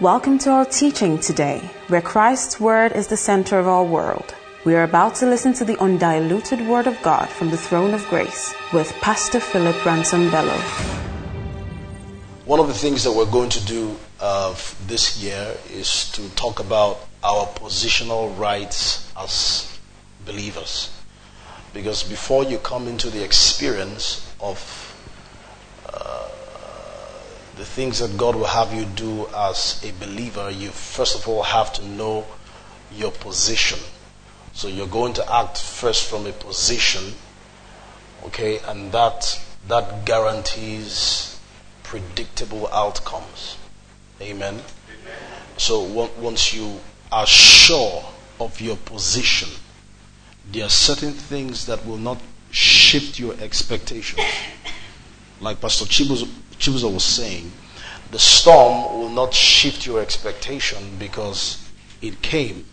Welcome to our teaching today, where Christ's Word is the center of our world. We are about to listen to the undiluted Word of God from the throne of grace with Pastor Philip Ransom Bello. One of the things that we're going to do uh, this year is to talk about our positional rights as believers. Because before you come into the experience of uh, the things that God will have you do as a believer, you first of all have to know your position. So you're going to act first from a position, okay, and that that guarantees predictable outcomes. Amen. Amen. So once you are sure of your position, there are certain things that will not shift your expectations. Like Pastor Chibuzo, Chibuzo was saying, the storm will not shift your expectation because it came.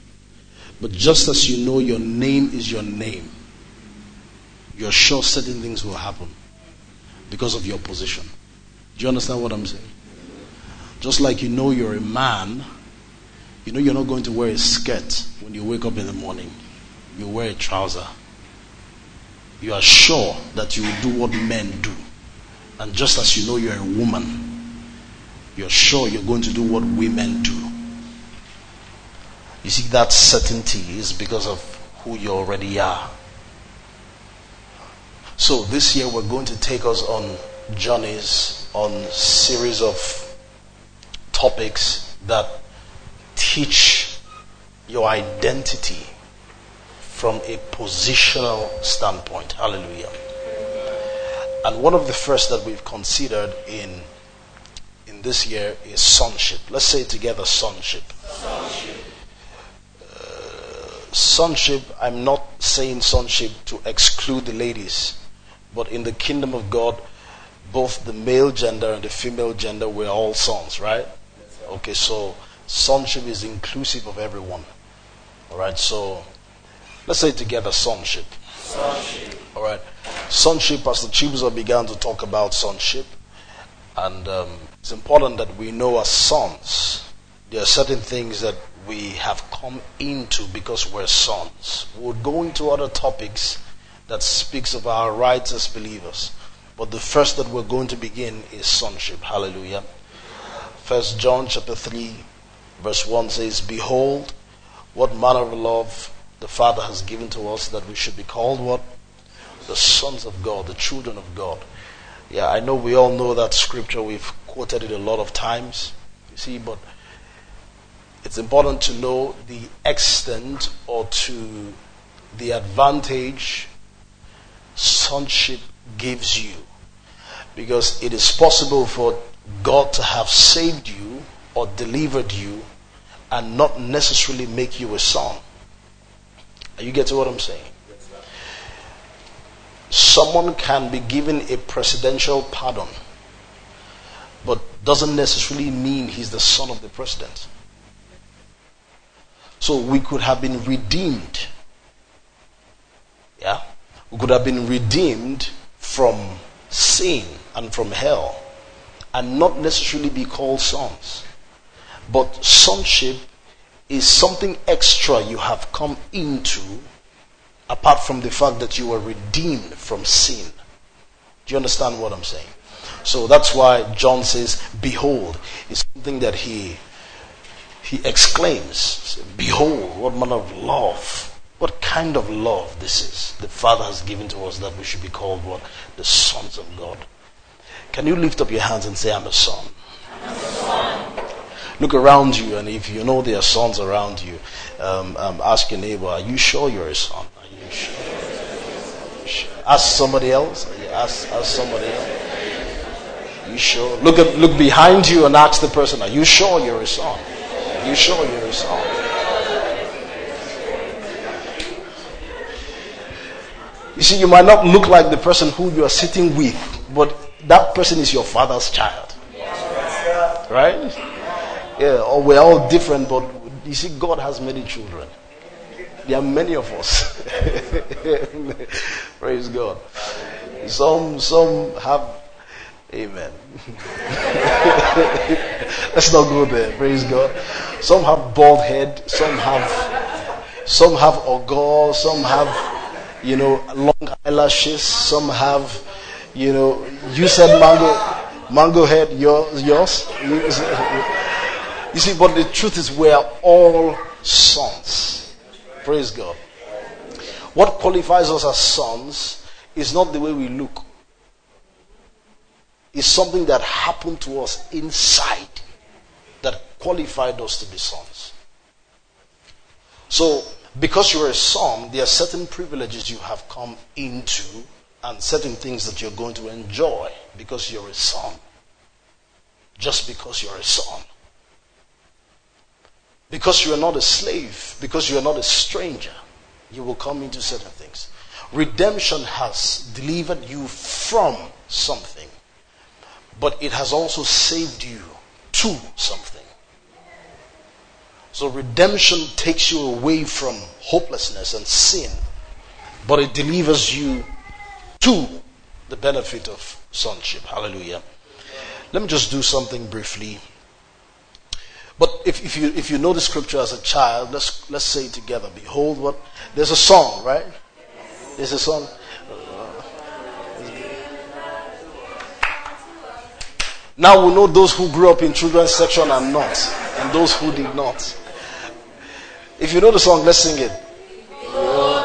But just as you know your name is your name, you're sure certain things will happen because of your position. Do you understand what I'm saying? Just like you know you're a man, you know you're not going to wear a skirt when you wake up in the morning. You wear a trouser. You are sure that you will do what men do. And just as you know you're a woman, you're sure you're going to do what women do. You see, that certainty is because of who you already are. So this year we're going to take us on journeys, on series of topics that teach your identity from a positional standpoint. Hallelujah. And one of the first that we've considered in in this year is sonship. Let's say together sonship. Sonship. Uh, sonship, I'm not saying sonship to exclude the ladies, but in the kingdom of God, both the male gender and the female gender were all sons, right? Okay, so sonship is inclusive of everyone. All right, so let's say together sonship. Sonship. All right sonship, Pastor Chibuzo began to talk about sonship. And um, it's important that we know as sons, there are certain things that we have come into because we're sons. We'll go into other topics that speaks of our rights as believers. But the first that we're going to begin is sonship. Hallelujah. First John chapter 3 verse 1 says, Behold, what manner of love the Father has given to us that we should be called what? The sons of God, the children of God. Yeah, I know we all know that scripture. We've quoted it a lot of times. You see, but it's important to know the extent or to the advantage sonship gives you. Because it is possible for God to have saved you or delivered you and not necessarily make you a son. Are you getting what I'm saying? Someone can be given a presidential pardon, but doesn't necessarily mean he's the son of the president. So we could have been redeemed. Yeah? We could have been redeemed from sin and from hell and not necessarily be called sons. But sonship is something extra you have come into apart from the fact that you were redeemed from sin. Do you understand what I'm saying? So that's why John says, Behold, it's something that he he exclaims, Behold, what manner of love, what kind of love this is the Father has given to us that we should be called what? The sons of God. Can you lift up your hands and say, I'm a son? I'm a son. Look around you, and if you know there are sons around you, um, um, ask your neighbor, Are you sure you're a son? Ask somebody else. Ask, ask somebody else. You sure? Look at, look behind you and ask the person, Are you sure you're a son? Are you sure you're a son? You see, you might not look like the person who you are sitting with, but that person is your father's child. Right? Yeah, or we're all different, but you see, God has many children. There are many of us. Praise God. Some some have Amen. Let's not go there. Praise God. Some have bald head. Some have, some have ogre. Some have, you know, long eyelashes. Some have, you know, you said mango, mango head. Yours, yours. You see, but the truth is, we are all sons. Praise God. What qualifies us as sons is not the way we look. It's something that happened to us inside that qualified us to be sons. So, because you're a son, there are certain privileges you have come into and certain things that you're going to enjoy because you're a son. Just because you're a son. Because you are not a slave, because you are not a stranger, you will come into certain things. Redemption has delivered you from something, but it has also saved you to something. So redemption takes you away from hopelessness and sin, but it delivers you to the benefit of sonship. Hallelujah. Let me just do something briefly. But if, if, you, if you know the scripture as a child, let's, let's say it together. Behold what. There's a song, right? There's a song. Now we know those who grew up in children's section and not, and those who did not. If you know the song, let's sing it. The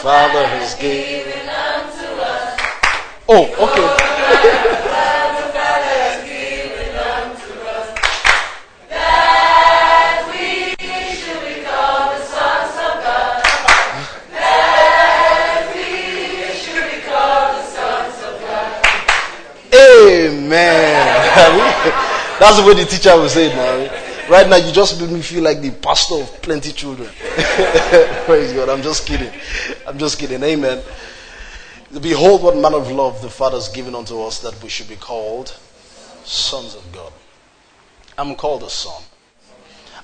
Father has given unto us. Oh, okay. Amen. That's the way the teacher will say it now. Right now, you just made me feel like the pastor of plenty children. Praise God. I'm just kidding. I'm just kidding. Amen. Behold, what manner of love the Father has given unto us that we should be called sons of God. I'm called a son.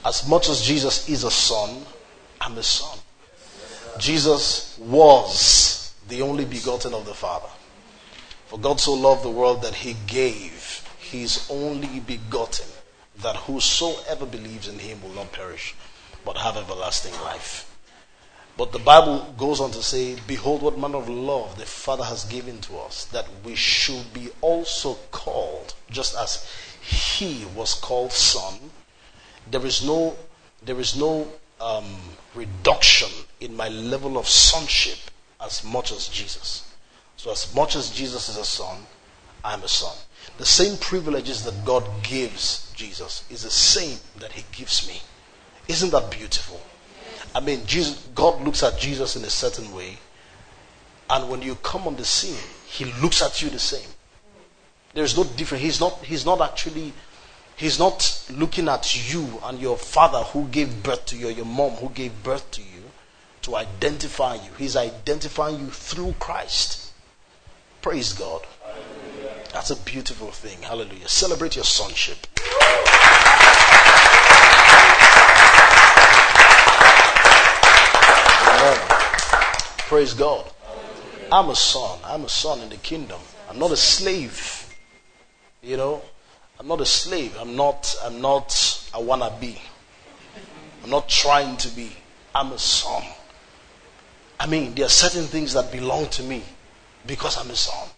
As much as Jesus is a son, I'm a son. Jesus was the only begotten of the Father. For God so loved the world that he gave his only begotten, that whosoever believes in him will not perish, but have everlasting life. But the Bible goes on to say, Behold, what manner of love the Father has given to us, that we should be also called, just as he was called Son. There is no, there is no um, reduction in my level of sonship as much as Jesus. As much as Jesus is a son, I'm a son. The same privileges that God gives Jesus is the same that He gives me. Isn't that beautiful? I mean, Jesus, God looks at Jesus in a certain way, and when you come on the scene, He looks at you the same. There's no difference. He's not. He's not actually. He's not looking at you and your father who gave birth to you, your mom who gave birth to you, to identify you. He's identifying you through Christ. Praise God. That's a beautiful thing. Hallelujah. Celebrate your sonship. Praise God. I'm a son. I'm a son in the kingdom. I'm not a slave. You know, I'm not a slave. I'm not, I'm not a wannabe. I'm not trying to be. I'm a son. I mean, there are certain things that belong to me because I'm a son.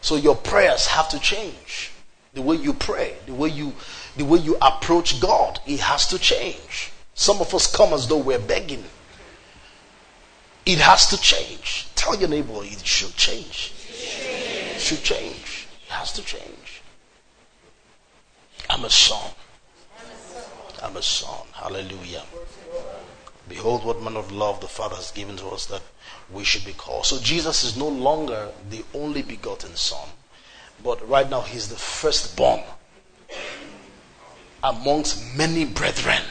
So your prayers have to change. The way you pray, the way you the way you approach God, it has to change. Some of us come as though we're begging. It has to change. Tell your neighbor it should change. It should change. It has to change. I'm a son. I'm a son. Hallelujah. Behold what manner of love the Father has given to us that we should be called. So Jesus is no longer the only begotten Son, but right now he's the firstborn amongst many brethren.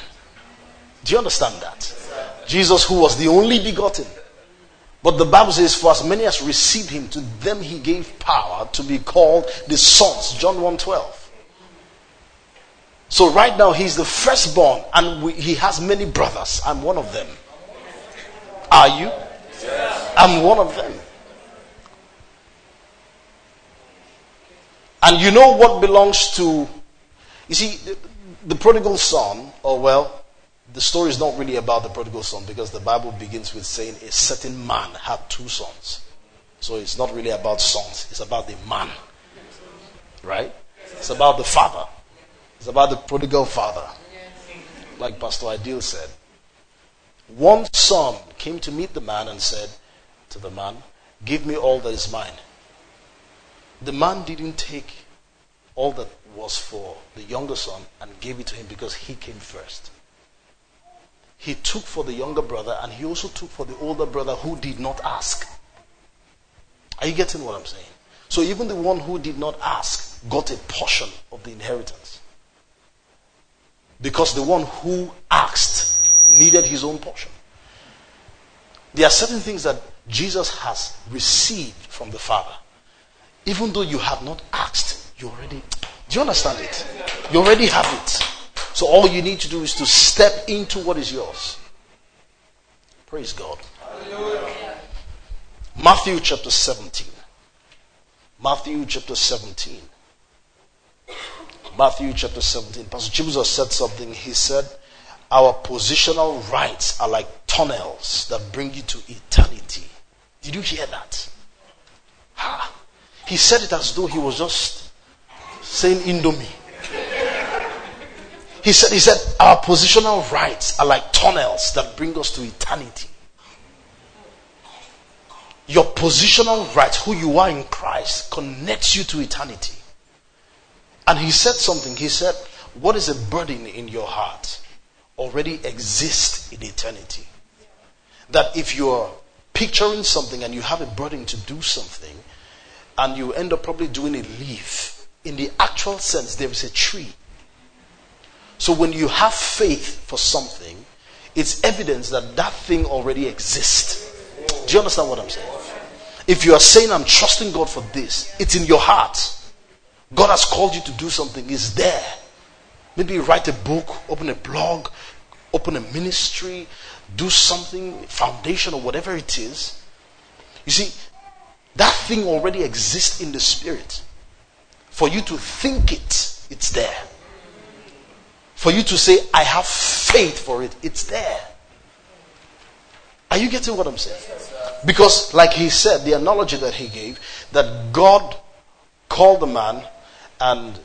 Do you understand that? Jesus, who was the only begotten. But the Bible says, For as many as received him, to them he gave power to be called the sons. John 1 12. So right now he's the firstborn and we, he has many brothers. I'm one of them. Are you? I'm one of them. And you know what belongs to, you see, the, the prodigal son, Oh well, the story is not really about the prodigal son because the Bible begins with saying a certain man had two sons. So it's not really about sons, it's about the man. Right? It's about the father. It's about the prodigal father. Like Pastor Ideal said. One son came to meet the man and said to the man, Give me all that is mine. The man didn't take all that was for the younger son and gave it to him because he came first. He took for the younger brother and he also took for the older brother who did not ask. Are you getting what I'm saying? So even the one who did not ask got a portion of the inheritance. Because the one who asked needed his own portion. There are certain things that Jesus has received from the Father. Even though you have not asked, you already. Do you understand it? You already have it. So all you need to do is to step into what is yours. Praise God. Hallelujah. Matthew chapter 17. Matthew chapter 17. Matthew chapter 17. Pastor Jesus said something. He said, Our positional rights are like tunnels that bring you to eternity. Did you hear that? Ha. He said it as though he was just saying Indomie. He said, he said, our positional rights are like tunnels that bring us to eternity. Your positional rights, who you are in Christ, connects you to eternity. And he said something. He said, What is a burden in your heart already exists in eternity. That if you're picturing something and you have a burden to do something, and you end up probably doing a leaf, in the actual sense, there is a tree. So when you have faith for something, it's evidence that that thing already exists. Do you understand what I'm saying? If you are saying, I'm trusting God for this, it's in your heart. God has called you to do something, it's there. Maybe write a book, open a blog, open a ministry, do something, foundation or whatever it is. You see, that thing already exists in the spirit. For you to think it, it's there. For you to say, I have faith for it, it's there. Are you getting what I'm saying? Because, like he said, the analogy that he gave, that God called the man, and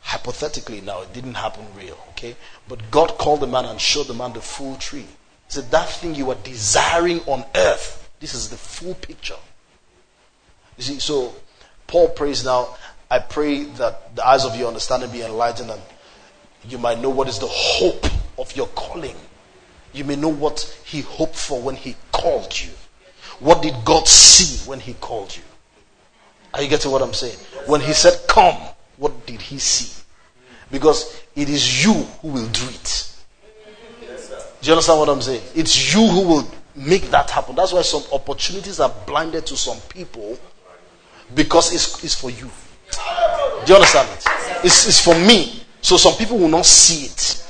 hypothetically now, it didn't happen real, okay? But God called the man and showed the man the full tree. He said, That thing you are desiring on earth, this is the full picture. You see, so Paul prays now, I pray that the eyes of your understanding be enlightened and you might know what is the hope of your calling. You may know what he hoped for when he called you. What did God see when He called you? Are you getting what I'm saying? When He said, Come, what did He see? Because it is you who will do it. Do you understand what I'm saying? It's you who will make that happen. That's why some opportunities are blinded to some people because it's, it's for you. Do you understand it? It's, it's for me. So some people will not see it.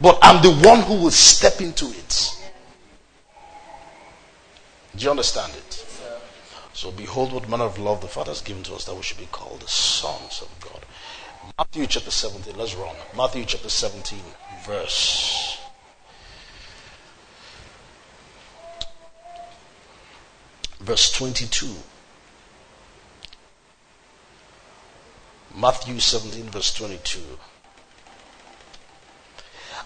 But I'm the one who will step into it. Do you understand it? So behold what manner of love the Father has given to us that we should be called the sons of God. Matthew chapter 17, let's run. Matthew chapter 17, verse. Verse 22. Matthew 17, verse 22.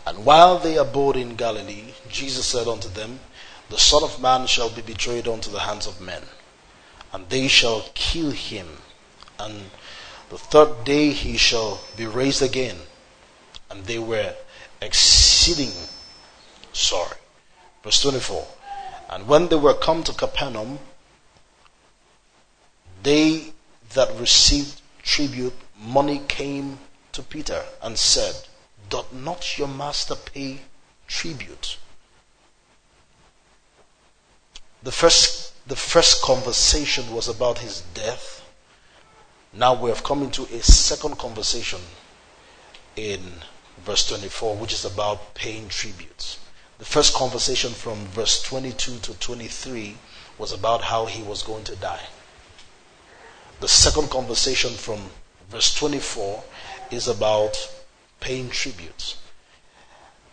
And while they abode in Galilee, Jesus said unto them, the Son of Man shall be betrayed unto the hands of men, and they shall kill him, and the third day he shall be raised again. And they were exceeding sorry. Verse 24. And when they were come to Capernaum, they that received tribute money came to Peter and said, Doth not your master pay tribute? The first, the first conversation was about his death. Now we have come into a second conversation in verse 24, which is about paying tributes. The first conversation from verse 22 to 23 was about how he was going to die. The second conversation from verse 24 is about paying tribute.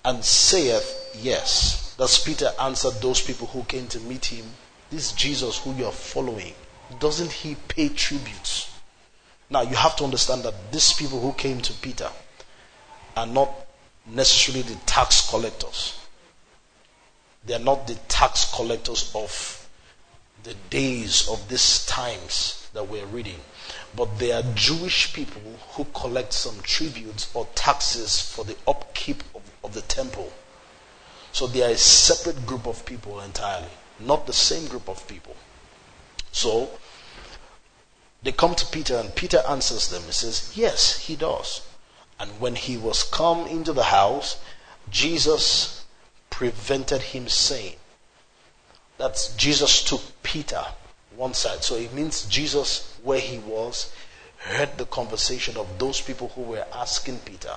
And saith, Yes. Thus Peter answered those people who came to meet him, This Jesus who you are following, doesn't he pay tributes? Now you have to understand that these people who came to Peter are not necessarily the tax collectors. They are not the tax collectors of the days of these times that we're reading. But they are Jewish people who collect some tributes or taxes for the upkeep of, of the temple. So they are a separate group of people entirely, not the same group of people. So they come to Peter, and Peter answers them. He says, Yes, he does. And when he was come into the house, Jesus prevented him, saying, That's Jesus took Peter one side. So it means Jesus, where he was, heard the conversation of those people who were asking Peter,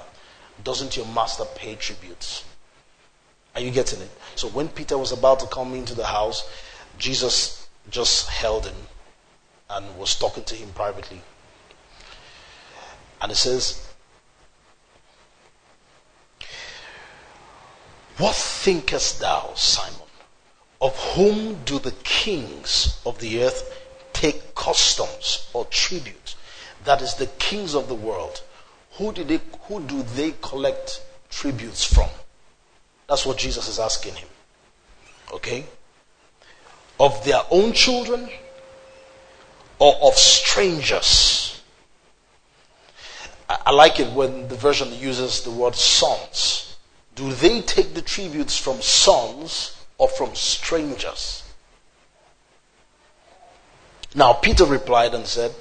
Doesn't your master pay tributes? Are you getting it? So when Peter was about to come into the house, Jesus just held him and was talking to him privately. And it says, What thinkest thou, Simon? Of whom do the kings of the earth take customs or tribute? That is the kings of the world. Who, did they, who do they collect tributes from? That's what Jesus is asking him. Okay? Of their own children or of strangers. I like it when the version uses the word sons. Do they take the tributes from sons or from strangers? Now, Peter replied and said,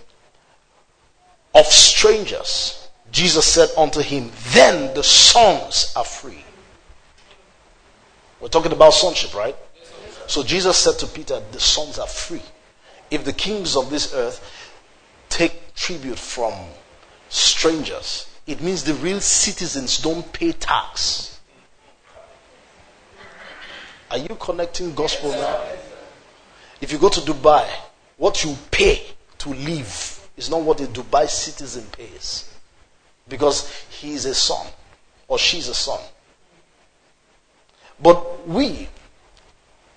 Of strangers. Jesus said unto him, Then the sons are free. We're talking about sonship, right? So Jesus said to Peter, The sons are free if the kings of this earth take tribute from strangers, it means the real citizens don't pay tax. Are you connecting gospel now? If you go to Dubai, what you pay to live is not what a Dubai citizen pays. Because he is a son or she is a son. But we,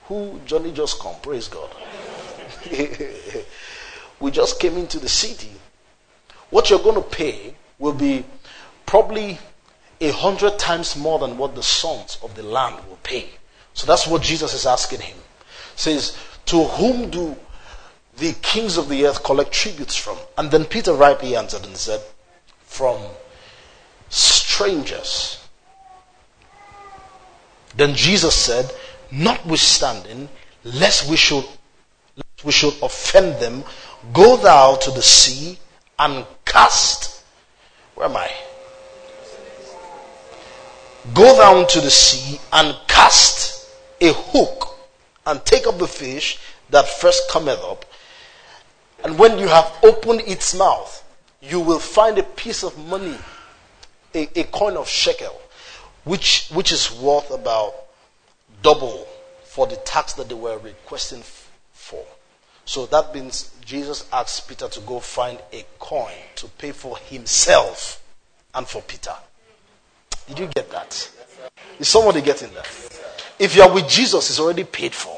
who Johnny just come, praise God. we just came into the city. What you're going to pay will be probably a hundred times more than what the sons of the land will pay. So that's what Jesus is asking him. Says, To whom do the kings of the earth collect tributes from? And then Peter rightly answered and said, From strangers. Then Jesus said, Notwithstanding, lest we should we should offend them, go thou to the sea and cast. Where am I? Go down to the sea and cast a hook and take up the fish that first cometh up. And when you have opened its mouth, you will find a piece of money, a, a coin of shekel, which, which is worth about double for the tax that they were requesting for. So that means Jesus asked Peter to go find a coin to pay for himself and for Peter. Did you get that? Is somebody getting that? If you are with Jesus, it's already paid for.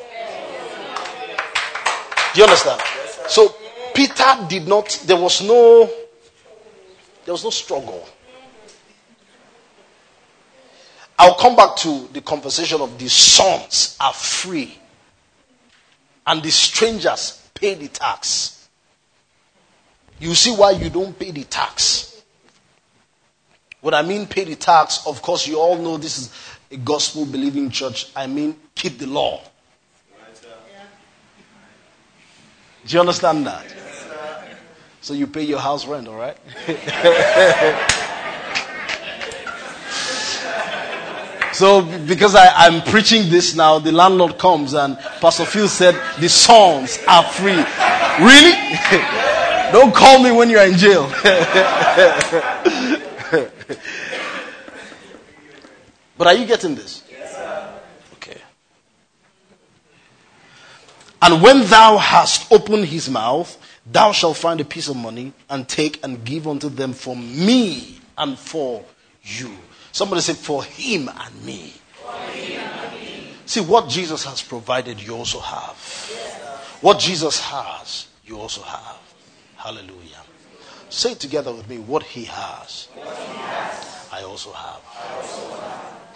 Do you understand? So Peter did not, there was no, there was no struggle. I'll come back to the conversation of the sons are free and the strangers pay the tax. You see why you don't pay the tax. What I mean, pay the tax, of course, you all know this is a gospel believing church. I mean, keep the law. Do you understand that? So you pay your house rent, all right? So because I, am preaching this now, the landlord comes and Pastor Phil said the sons are free. Really? Don't call me when you're in jail. but are you getting this? Yes, sir. Okay. And when thou hast opened his mouth, Thou shalt find a piece of money and take and give unto them for me and for you. Somebody say, for him and me. Him and me. See, what Jesus has provided, you also have. What Jesus has, you also have. Hallelujah. Say together with me what he has. I, also have.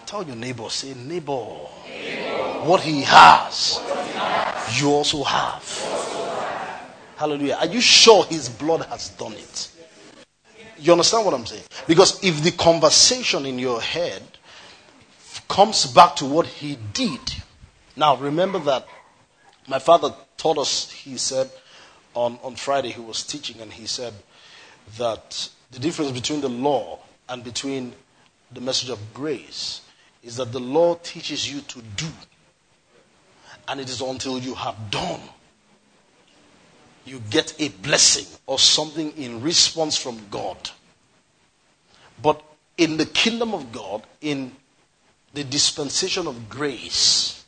Tell your neighbor, say, neighbor. What, he has, you also have. Hallelujah. Are you sure his blood has done it? You understand what I'm saying? Because if the conversation in your head comes back to what he did. Now, remember that my father taught us, he said, on, on Friday, he was teaching, and he said that the difference between the law and between the message of grace is that the law teaches you to do, and it is until you have done you get a blessing or something in response from God. But in the kingdom of God, in the dispensation of grace,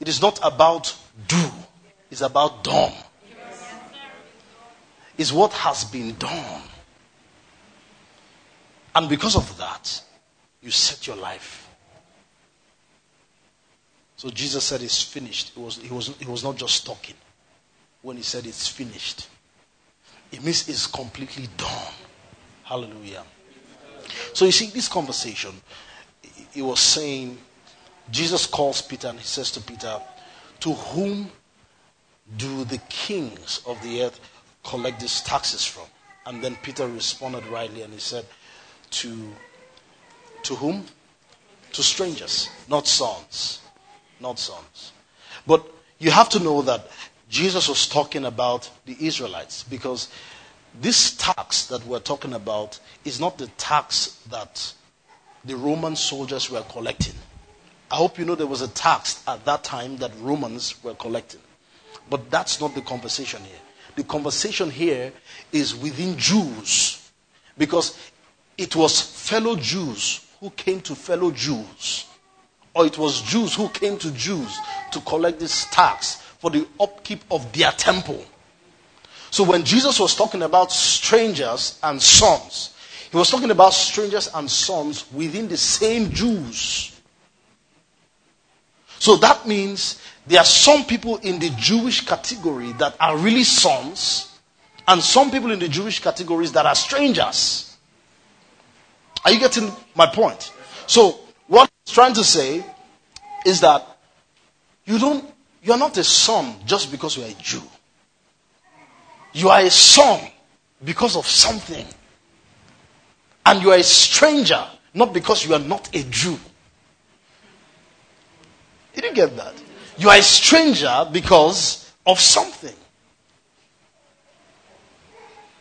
it is not about do, it's about done. It's what has been done. And because of that, you set your life. So Jesus said it's finished. It was, he, was, he was not just talking when he said it's finished. It means it's completely done. Hallelujah. So you see, this conversation, he was saying, Jesus calls Peter and he says to Peter, To whom do the kings of the earth collect these taxes from? And then Peter responded rightly and he said, To, to whom? To strangers, not sons. Not sons. But you have to know that Jesus was talking about the Israelites because this tax that we're talking about is not the tax that the Roman soldiers were collecting. I hope you know there was a tax at that time that Romans were collecting. But that's not the conversation here. The conversation here is within Jews because it was fellow Jews who came to fellow Jews, or it was Jews who came to Jews to collect this tax for the upkeep of their temple. So when Jesus was talking about strangers and sons, he was talking about strangers and sons within the same Jews. So that means there are some people in the Jewish category that are really sons, and some people in the Jewish categories that are strangers. Are you getting my point? So, what he's trying to say is that you don't you are not a son just because you are a Jew. You are a son because of something. And you are a stranger not because you are not a Jew. Did you get that? You are a stranger because of something.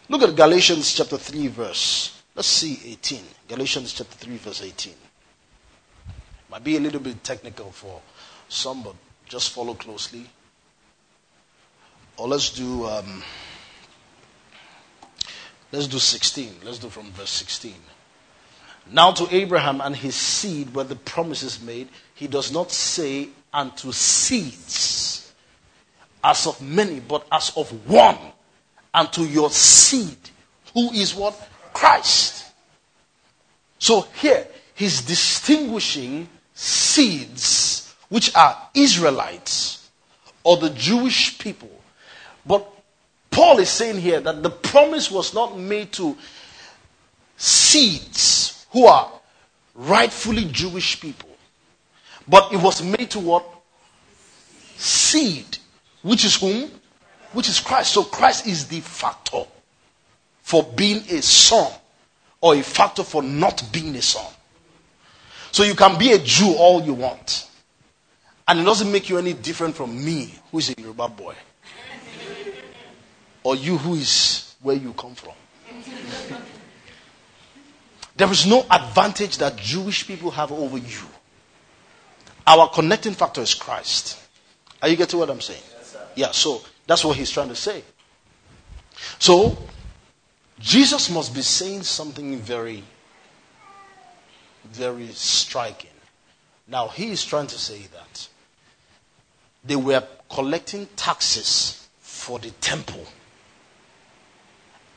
Look at Galatians chapter 3, verse. Let's see 18. Galatians chapter 3, verse 18. Might be a little bit technical for some, but just follow closely. Or let's do um, let's do 16. Let's do from verse 16. Now to Abraham and his seed where the promise is made, he does not say unto seeds as of many, but as of one, unto your seed, who is what? Christ. So here, he's distinguishing seeds which are Israelites or the Jewish people. But Paul is saying here that the promise was not made to seeds who are rightfully Jewish people, but it was made to what? Seed, which is whom? Which is Christ. So Christ is the factor for being a son or a factor for not being a son. So you can be a Jew all you want. And it doesn't make you any different from me, who is a Yoruba boy. or you, who is where you come from. there is no advantage that Jewish people have over you. Our connecting factor is Christ. Are you getting what I'm saying? Yes, yeah, so that's what he's trying to say. So, Jesus must be saying something very, very striking. Now, he is trying to say that they were collecting taxes for the temple.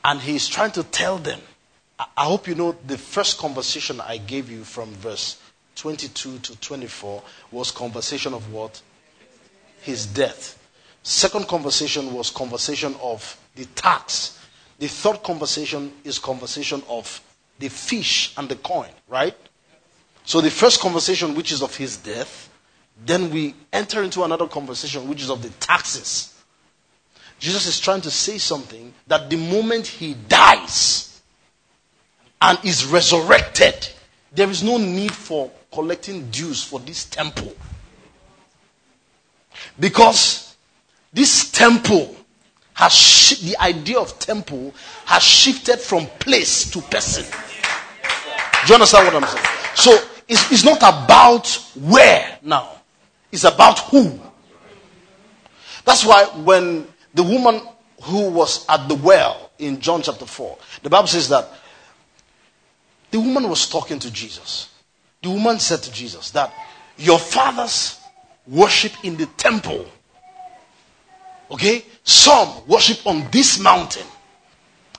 And he's trying to tell them. I hope you know the first conversation I gave you from verse 22 to 24 was conversation of what? His death. Second conversation was conversation of the tax. The third conversation is conversation of the fish and the coin, right? So the first conversation, which is of his death, then we enter into another conversation, which is of the taxes. Jesus is trying to say something that the moment he dies and is resurrected, there is no need for collecting dues for this temple. Because this temple has sh- the idea of temple has shifted from place to person. Do you understand what I'm saying? So it's, it's not about where now, it's about who. That's why when the woman who was at the well in John chapter 4, the Bible says that the woman was talking to Jesus. The woman said to Jesus that your fathers worship in the temple. Okay? Some worship on this mountain.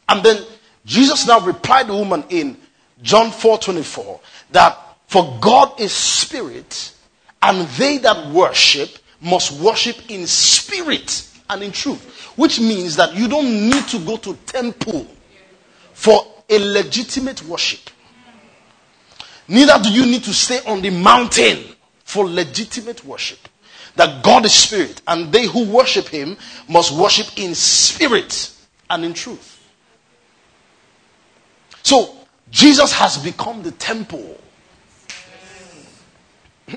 And then Jesus now replied the woman in John 4 24 that for God is spirit, and they that worship must worship in spirit and in truth. Which means that you don't need to go to temple for a legitimate worship. Neither do you need to stay on the mountain for legitimate worship. That God is spirit, and they who worship him must worship in spirit and in truth. So, Jesus has become the temple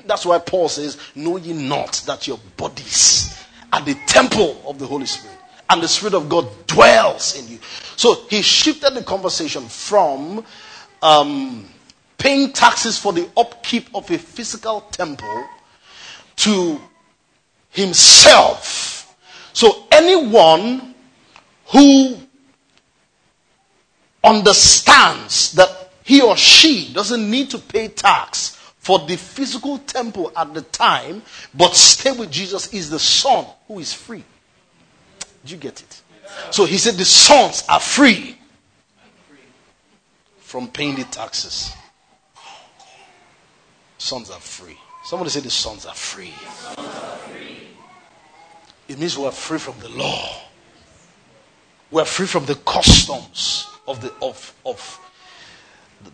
that's why Paul says, Know ye not that your bodies are the temple of the Holy Spirit, and the Spirit of God dwells in you. So he shifted the conversation from um, paying taxes for the upkeep of a physical temple to himself. So anyone who understands that he or she doesn't need to pay tax for the physical temple at the time, but stay with Jesus is the son who is free. Did you get it? So he said the sons are free from paying the taxes. Sons are free. Somebody say the sons are free. It means we are free from the law. We are free from the customs of the of of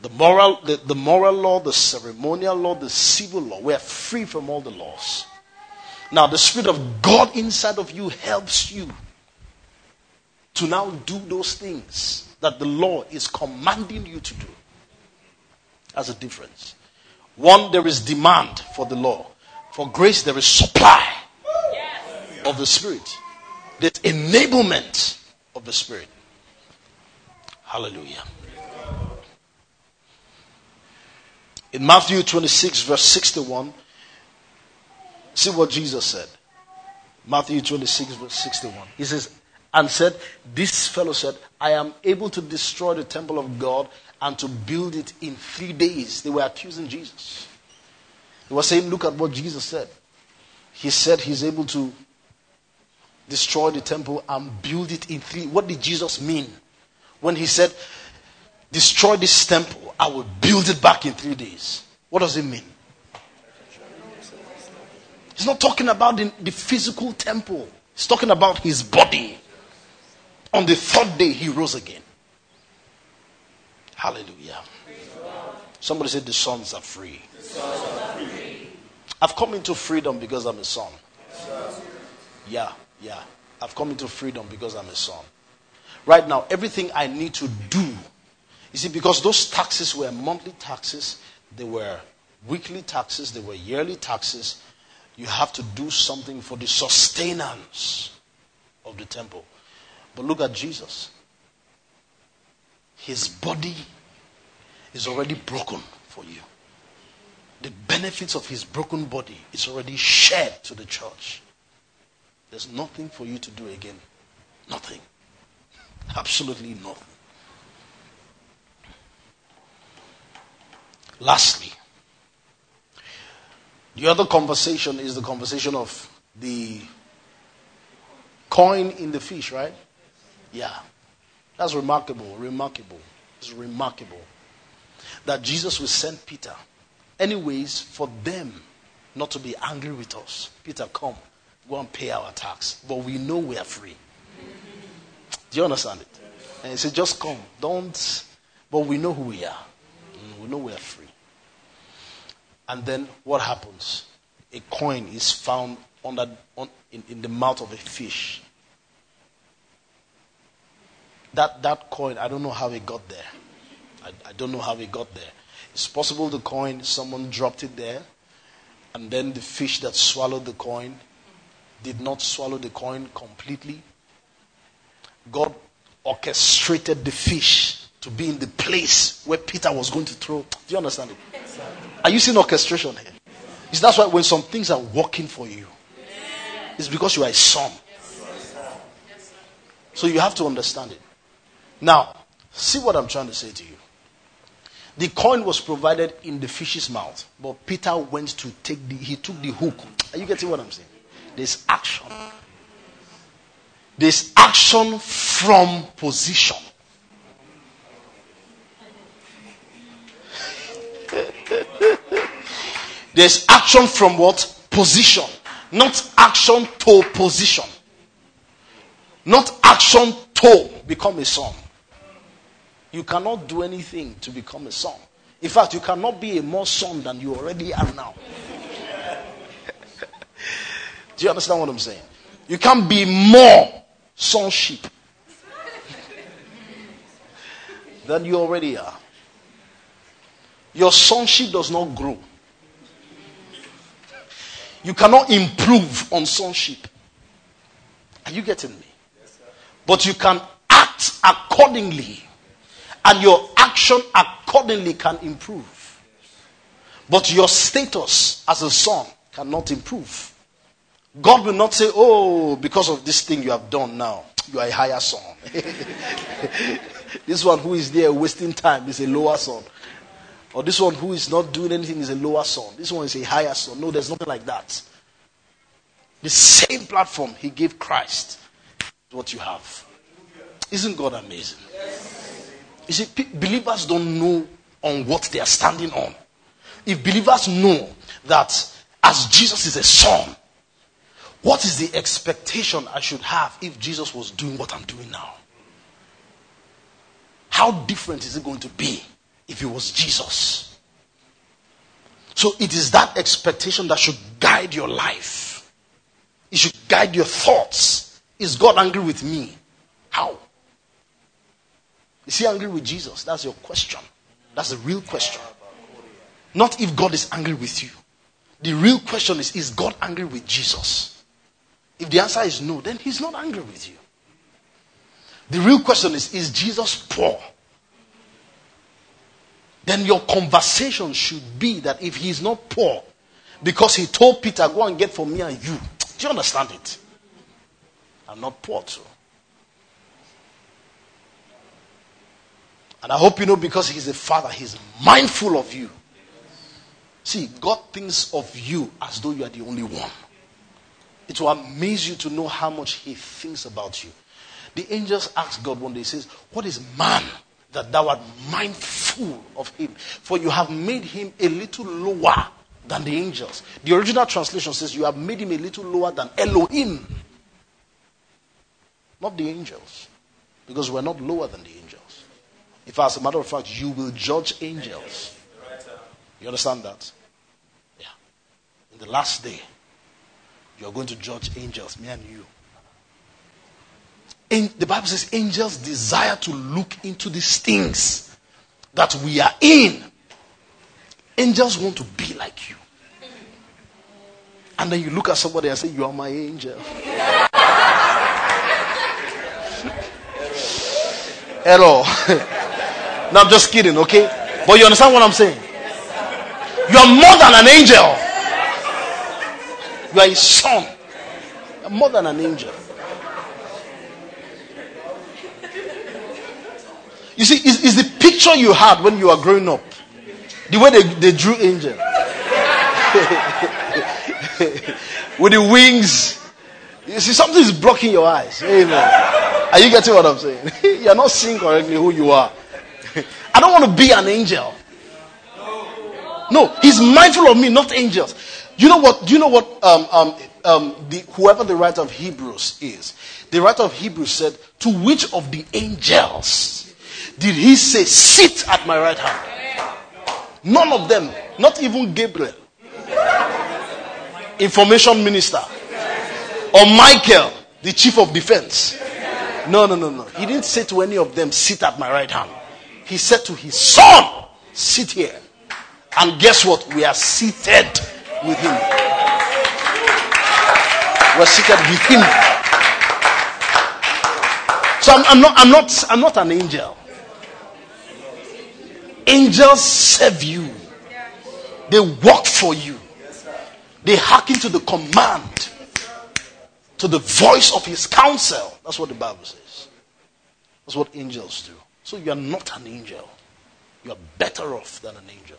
the moral, the, the moral law, the ceremonial law, the civil law. We are free from all the laws. Now, the Spirit of God inside of you helps you to now do those things that the law is commanding you to do. That's a difference. One, there is demand for the law. For grace, there is supply of the Spirit. There's enablement of the Spirit. Hallelujah. In Matthew 26, verse 61, see what Jesus said. Matthew 26, verse 61. He says, and said, This fellow said, I am able to destroy the temple of God and to build it in three days. They were accusing Jesus. They were saying, Look at what Jesus said. He said he's able to destroy the temple and build it in three. What did Jesus mean when he said, Destroy this temple I will build it back in three days. What does it mean? He's not talking about the, the physical temple, he's talking about his body. On the third day, he rose again. Hallelujah. Somebody said, The sons are free. I've come into freedom because I'm a son. Yeah, yeah. I've come into freedom because I'm a son. Right now, everything I need to do you see, because those taxes were monthly taxes, they were weekly taxes, they were yearly taxes, you have to do something for the sustenance of the temple. But look at Jesus. His body is already broken for you. The benefits of his broken body is already shared to the church. There's nothing for you to do again. Nothing. Absolutely nothing. Lastly, the other conversation is the conversation of the coin in the fish, right? Yeah. That's remarkable, remarkable. It's remarkable that Jesus will send Peter, anyways, for them not to be angry with us. Peter, come, go and pay our tax. But we know we are free. Do you understand it? And he said, just come. Don't. But we know who we are. Mm, we know we are free. And then what happens? A coin is found under, on, in, in the mouth of a fish. That, that coin, I don't know how it got there. I, I don't know how it got there. It's possible the coin, someone dropped it there, and then the fish that swallowed the coin did not swallow the coin completely. God orchestrated the fish to be in the place where Peter was going to throw. Do you understand it? Are you seeing orchestration here? Is that's why when some things are working for you, it's because you are a son. So you have to understand it. Now, see what I'm trying to say to you. The coin was provided in the fish's mouth, but Peter went to take the, he took the hook. Are you getting what I'm saying? There's action. There's action from position. There's action from what? Position. Not action to position. Not action to become a son. You cannot do anything to become a son. In fact, you cannot be a more son than you already are now. do you understand what I'm saying? You can't be more sonship than you already are. Your sonship does not grow. You cannot improve on sonship. Are you getting me? But you can act accordingly and your action accordingly can improve. But your status as a son cannot improve. God will not say, Oh, because of this thing you have done now, you are a higher son. this one who is there wasting time is a lower son. Or this one who is not doing anything is a lower son. This one is a higher son. No, there's nothing like that. The same platform he gave Christ is what you have. Isn't God amazing? You see, believers don't know on what they are standing on. If believers know that as Jesus is a son, what is the expectation I should have if Jesus was doing what I'm doing now? How different is it going to be if it was Jesus? So it is that expectation that should guide your life. It should guide your thoughts. Is God angry with me? How? Is he angry with Jesus? That's your question. That's the real question. Not if God is angry with you. The real question is Is God angry with Jesus? If the answer is no, then he's not angry with you. The real question is Is Jesus poor? Then your conversation should be that if he's not poor, because he told Peter, Go and get for me and you. Do you understand it? I'm not poor too. And I hope you know because He's a Father, He's mindful of you. See, God thinks of you as though you are the only one. It will amaze you to know how much He thinks about you. The angels asked God one day, he says, What is man that thou art mindful of him? For you have made him a little lower than the angels. The original translation says, You have made him a little lower than Elohim. Not the angels. Because we're not lower than the angels. If, as a matter of fact, you will judge angels. You understand that? Yeah. In the last day, you are going to judge angels, me and you. The Bible says angels desire to look into these things that we are in. Angels want to be like you. And then you look at somebody and say, You are my angel. Hello. No, I'm just kidding, okay? But you understand what I'm saying? You are more than an angel. You are a son. You're more than an angel. You see, is, is the picture you had when you were growing up the way they, they drew angel with the wings. You see, something is blocking your eyes. Amen. Are you getting what I'm saying? You're not seeing correctly who you are. I don't want to be an angel. No, he's mindful of me, not angels. You know what? Do you know what? Um, um, um, the, whoever the writer of Hebrews is, the writer of Hebrews said, "To which of the angels did he say, sit at my right hand?" None of them, not even Gabriel, information minister, or Michael, the chief of defense. No, no, no, no. He didn't say to any of them, sit at my right hand. He said to his son, sit here. And guess what? We are seated with him. We're seated with him. So I'm, I'm, not, I'm, not, I'm not an angel. Angels serve you, they work for you, they hearken to the command, to the voice of his counsel. That's what the Bible says. That's what angels do. So you are not an angel. You are better off than an angel.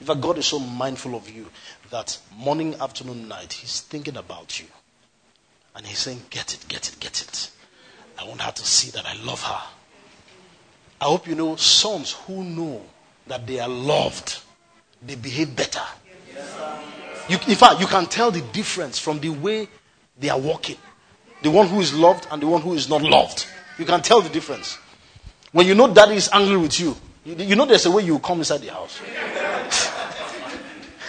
In fact, God is so mindful of you that morning, afternoon, night, He's thinking about you. And He's saying, Get it, get it, get it. I want her to see that I love her. I hope you know sons who know that they are loved, they behave better. You, in fact, you can tell the difference from the way they are walking. The one who is loved and the one who is not loved. You can tell the difference. When you know daddy is angry with you, you, you know there's a way you come inside the house.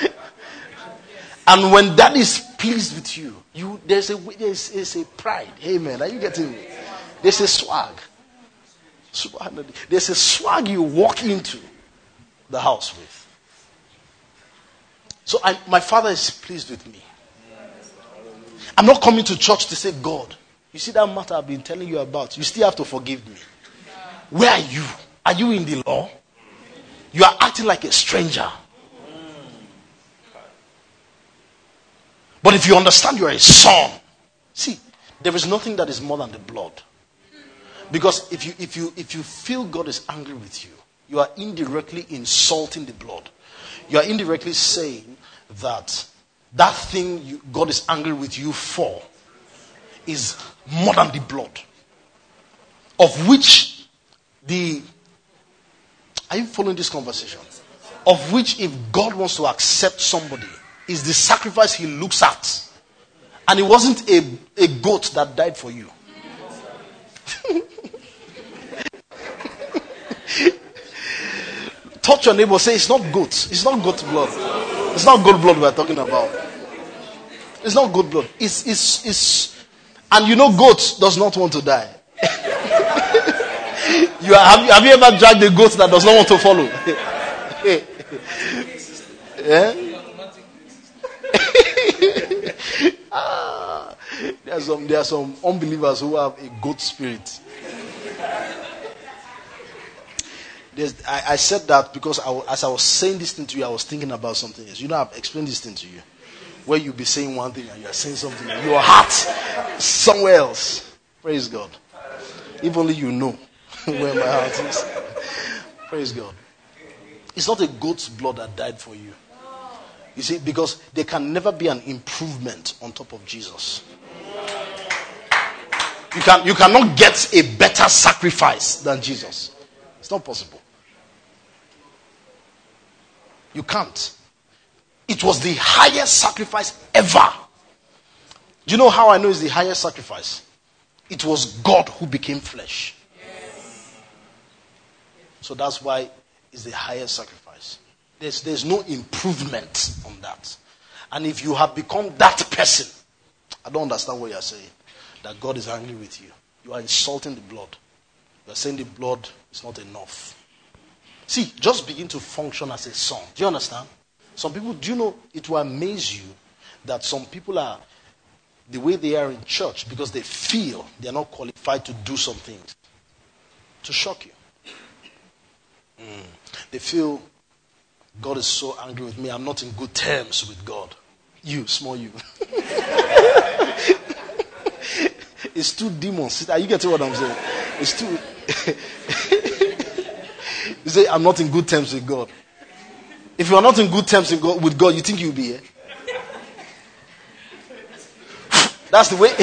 and when daddy is pleased with you, you there's a there's, there's a pride. Amen. Are you getting me? There's a swag. There's a swag you walk into the house with. So I, my father is pleased with me. I'm not coming to church to say, God, you see that matter I've been telling you about, you still have to forgive me. Where are you? Are you in the law? You are acting like a stranger. But if you understand you are a son, see, there is nothing that is more than the blood. Because if you if you if you feel God is angry with you, you are indirectly insulting the blood. You are indirectly saying that that thing you, God is angry with you for is more than the blood, of which the are you following this conversation? Of which, if God wants to accept somebody, is the sacrifice he looks at. And it wasn't a, a goat that died for you. Touch your neighbor, say it's not goat. It's not goat blood. It's not goat blood we're talking about. It's not goat blood. It's, it's, it's, and you know, goat does not want to die. You are, have, you, have you ever dragged a goat that does not want to follow? yeah? ah, there, are some, there are some unbelievers who have a goat spirit. I, I, said that because I, as I was saying this thing to you, I was thinking about something else. You know, I've explained this thing to you. Where you'll be saying one thing and you are saying something, your heart somewhere else. Praise God. If only you know. where my heart is. Praise God. It's not a goat's blood that died for you. You see, because there can never be an improvement on top of Jesus. You, can, you cannot get a better sacrifice than Jesus. It's not possible. You can't. It was the highest sacrifice ever. Do you know how I know it's the highest sacrifice? It was God who became flesh. So that's why it's the highest sacrifice. There's, there's no improvement on that. And if you have become that person, I don't understand what you're saying. That God is angry with you. You are insulting the blood. You are saying the blood is not enough. See, just begin to function as a son. Do you understand? Some people, do you know, it will amaze you that some people are the way they are in church because they feel they are not qualified to do some things. To shock you. Mm. They feel God is so angry with me. I'm not in good terms with God. You, small you. it's two demons. Are you getting what I'm saying? It's two. you say, I'm not in good terms with God. If you are not in good terms with God, with God you think you'll be here? That's the way.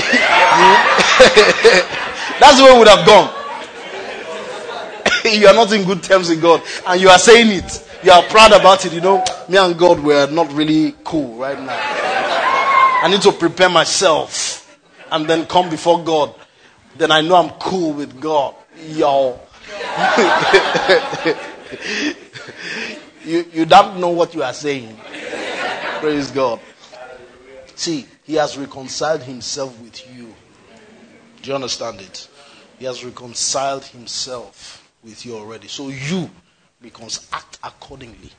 That's the way it would have gone. you are not in good terms with God, and you are saying it. You are proud about it. You know, me and God were not really cool right now. I need to prepare myself and then come before God. Then I know I'm cool with God. Y'all. You, you don't know what you are saying. Praise God. See, He has reconciled Himself with you. Do you understand it? He has reconciled Himself with you already. So you, because act accordingly.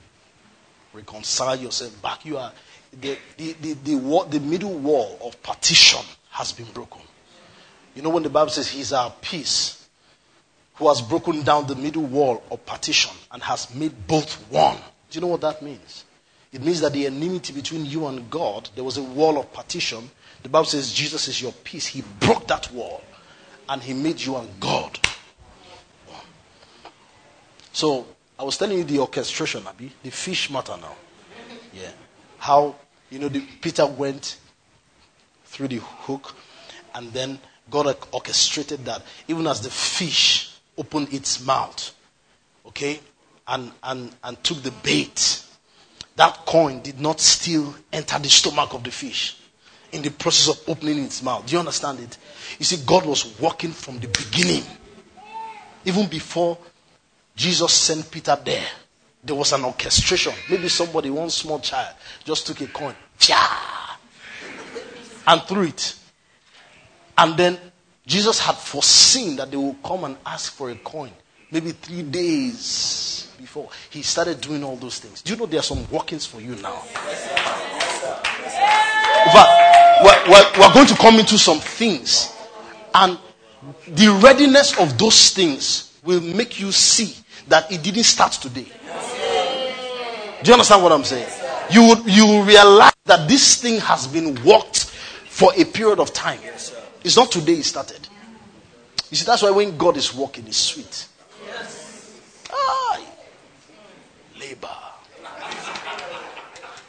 Reconcile yourself back. You are the, the, the, the, wall, the middle wall of partition has been broken. You know when the Bible says He's our peace who has broken down the middle wall of partition and has made both one. Do you know what that means? It means that the enmity between you and God, there was a wall of partition. The Bible says Jesus is your peace. He broke that wall and he made you and God one. So I was telling you the orchestration, Abby, the fish matter now. Yeah. How, you know, the, Peter went through the hook and then God orchestrated that even as the fish opened its mouth, okay, and, and, and took the bait, that coin did not still enter the stomach of the fish in the process of opening its mouth. Do you understand it? You see, God was working from the beginning. Even before Jesus sent Peter there, there was an orchestration. Maybe somebody, one small child, just took a coin, and threw it. And then Jesus had foreseen that they would come and ask for a coin maybe three days before. He started doing all those things. Do you know there are some workings for you now? But we're, we're, we're going to come into some things. And the readiness of those things will make you see that it didn't start today. Do you understand what I'm saying? You you realize that this thing has been worked for a period of time. It's not today it started. You see, that's why when God is working, it's sweet. Yes. Ah, labor.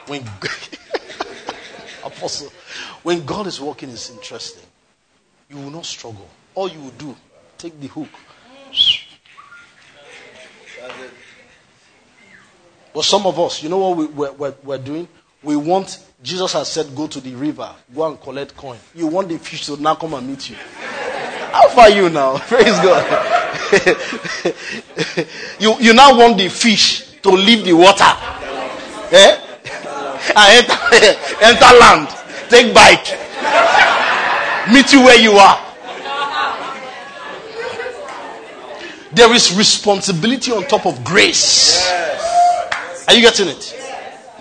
When Apostle, when God is working, it's interesting. You will not struggle. All you will do, take the hook. But some of us, you know what we, we're, we're, we're doing? We want, Jesus has said, go to the river, go and collect coin. You want the fish to now come and meet you. How far you now? Praise God. you, you now want the fish to leave the water. Eh? And enter, enter land. Take bike. Meet you where you are. There is responsibility on top of grace. Are you getting it?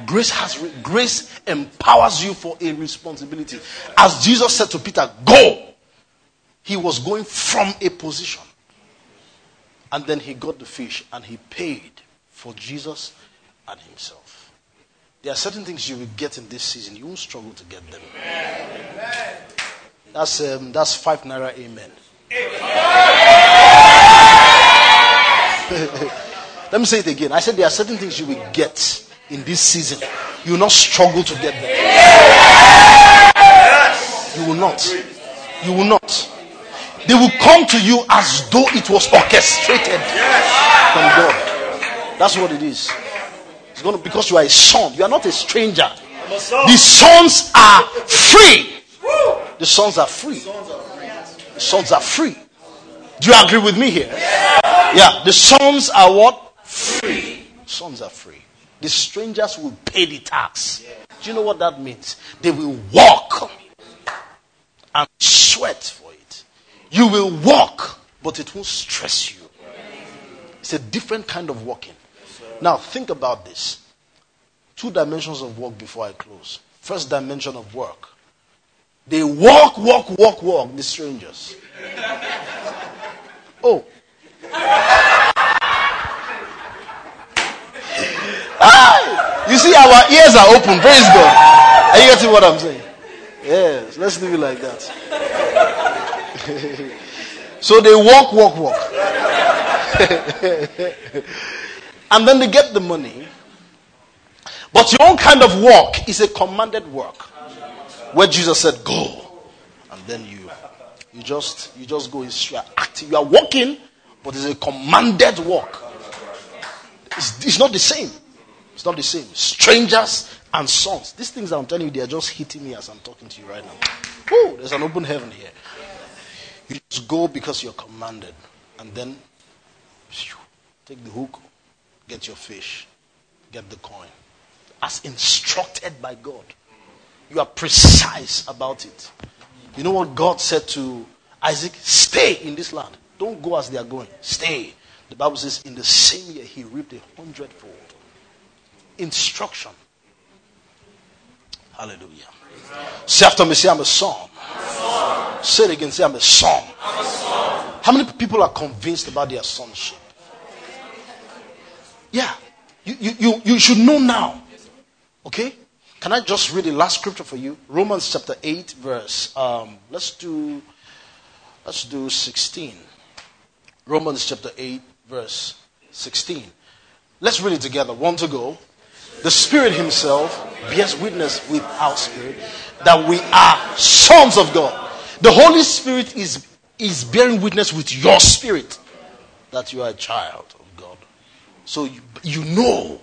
Grace has grace empowers you for a responsibility. As Jesus said to Peter, "Go." He was going from a position. And then he got the fish and he paid for Jesus and himself. There are certain things you will get in this season. You won't struggle to get them. That's um, that's five naira. Amen. Let me say it again. I said there are certain things you will get in this season, you will not struggle to get them. You will not. You will not. They will come to you as though it was orchestrated from God. That's what it is. It's going to because you are a son. You are not a stranger. The sons are free. The sons are free. The sons are free. Do you agree with me here? Yeah. The sons are what? Free. Sons are free. The strangers will pay the tax. Do you know what that means? They will walk and sweat for it. You will walk, but it won't stress you. It's a different kind of walking. Now, think about this. Two dimensions of work before I close. First dimension of work. They walk, walk, walk, walk, the strangers. Oh. You see, our ears are open. Praise God. Are you getting what I'm saying? Yes, let's leave it like that. so they walk, walk, walk. and then they get the money. But your own kind of work is a commanded work. Where Jesus said, Go. And then you You just you just go. You are. You are walking, but it's a commanded walk. It's, it's not the same. It's not the same. Strangers and sons. These things I'm telling you, they are just hitting me as I'm talking to you right now. Oh, there's an open heaven here. You just go because you're commanded, and then take the hook, get your fish, get the coin, as instructed by God. You are precise about it. You know what God said to Isaac? Stay in this land. Don't go as they are going. Stay. The Bible says, in the same year, he reaped a hundredfold. Instruction. Hallelujah. Say after me, say, I'm a son. Say it again, say, I'm a son. I'm a son. How many people are convinced about their sonship? Yeah. You, you, you, you should know now. Okay? Can I just read the last scripture for you? Romans chapter 8, verse. Um, let's do let's do 16. Romans chapter 8, verse 16. Let's read it together. One to go. The Spirit Himself bears witness with our spirit that we are sons of God. The Holy Spirit is, is bearing witness with your spirit that you are a child of God. So you, you know,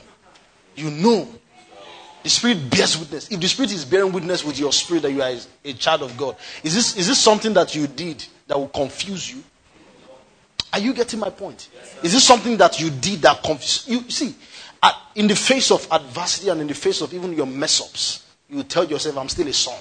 you know. The Spirit bears witness. If the Spirit is bearing witness with your spirit that you are a child of God, is this, is this something that you did that will confuse you? Are you getting my point? Is this something that you did that confused you? See, in the face of adversity and in the face of even your mess ups, you tell yourself, I'm still a son.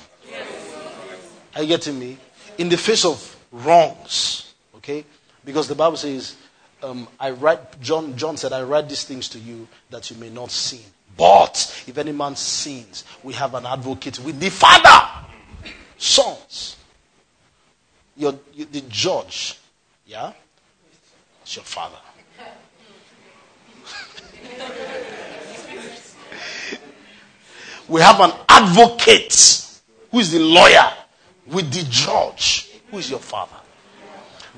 Are you getting me? In the face of wrongs, okay? Because the Bible says, um, I write, John, John said, I write these things to you that you may not sin. But if any man sins, we have an advocate with the Father. Sons. You're, you're the judge. Yeah? It's your father. We have an advocate who is the lawyer with the judge who is your father.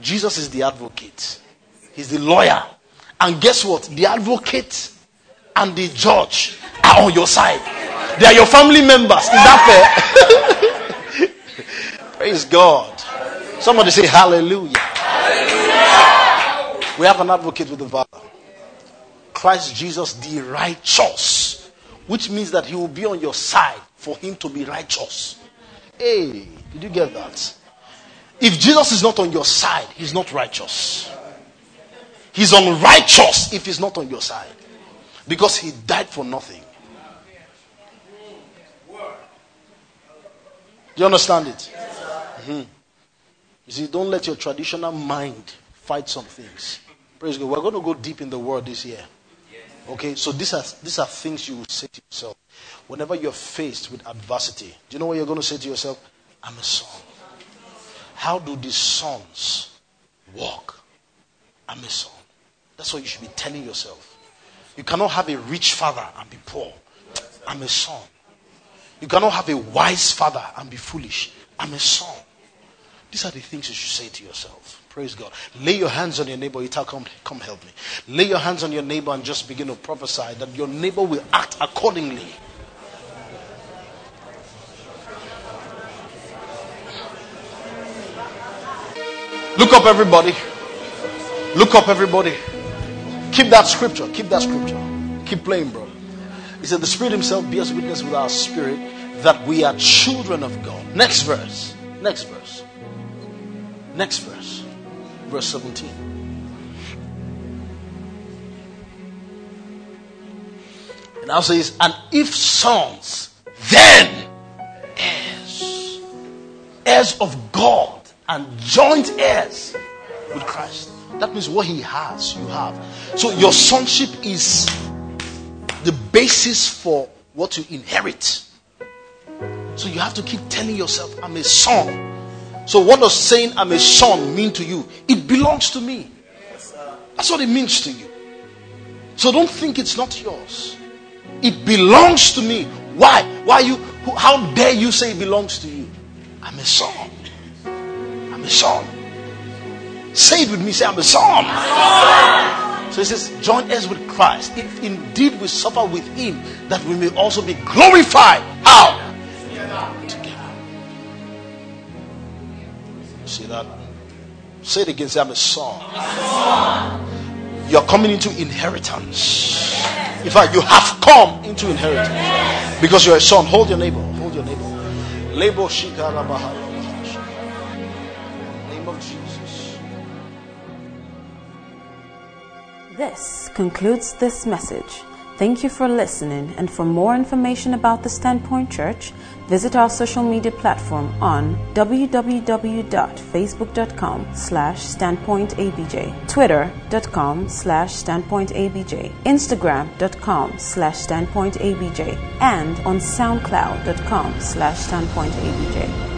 Jesus is the advocate, he's the lawyer. And guess what? The advocate and the judge are on your side. They are your family members. Is that fair? Praise God. Somebody say hallelujah. hallelujah. We have an advocate with the Father. Christ Jesus the righteous, which means that he will be on your side for him to be righteous. Hey, did you get that? If Jesus is not on your side, he's not righteous. He's unrighteous if he's not on your side. Because he died for nothing. Do you understand it? Mm-hmm. You see, don't let your traditional mind fight some things. Praise God. We're going to go deep in the word this year. Okay, so these are these are things you will say to yourself whenever you're faced with adversity. Do you know what you're going to say to yourself? I'm a son. How do these sons walk? I'm a son. That's what you should be telling yourself. You cannot have a rich father and be poor. I'm a son. You cannot have a wise father and be foolish. I'm a son. These are the things you should say to yourself. Praise God. Lay your hands on your neighbor. Ita, come, come help me. Lay your hands on your neighbor and just begin to prophesy that your neighbor will act accordingly. Look up, everybody. Look up, everybody. Keep that scripture. Keep that scripture. Keep playing, bro. He said, The Spirit Himself bears witness with our spirit that we are children of God. Next verse. Next verse. Next verse. Verse 17. And now says, And if sons, then heirs. Heirs of God and joint heirs with Christ. That means what he has, you have. So your sonship is the basis for what you inherit. So you have to keep telling yourself, I'm a son. So what does saying I'm a son mean to you? It belongs to me. That's what it means to you. So don't think it's not yours. It belongs to me. Why? Why you how dare you say it belongs to you? I'm a son I'm a son. Say it with me. Say, I'm a son. So he says, joint heirs with Christ. If indeed we suffer with him, that we may also be glorified. How? Together. See that? Say it again. Say, I'm a son. You're coming into inheritance. In fact, you have come into inheritance because you're a son. Hold your neighbor. Hold your neighbor. This concludes this message. Thank you for listening, and for more information about the Standpoint Church, visit our social media platform on www.facebook.com slash standpointabj, twitter.com slash standpointabj, instagram.com slash standpointabj, and on soundcloud.com slash standpointabj.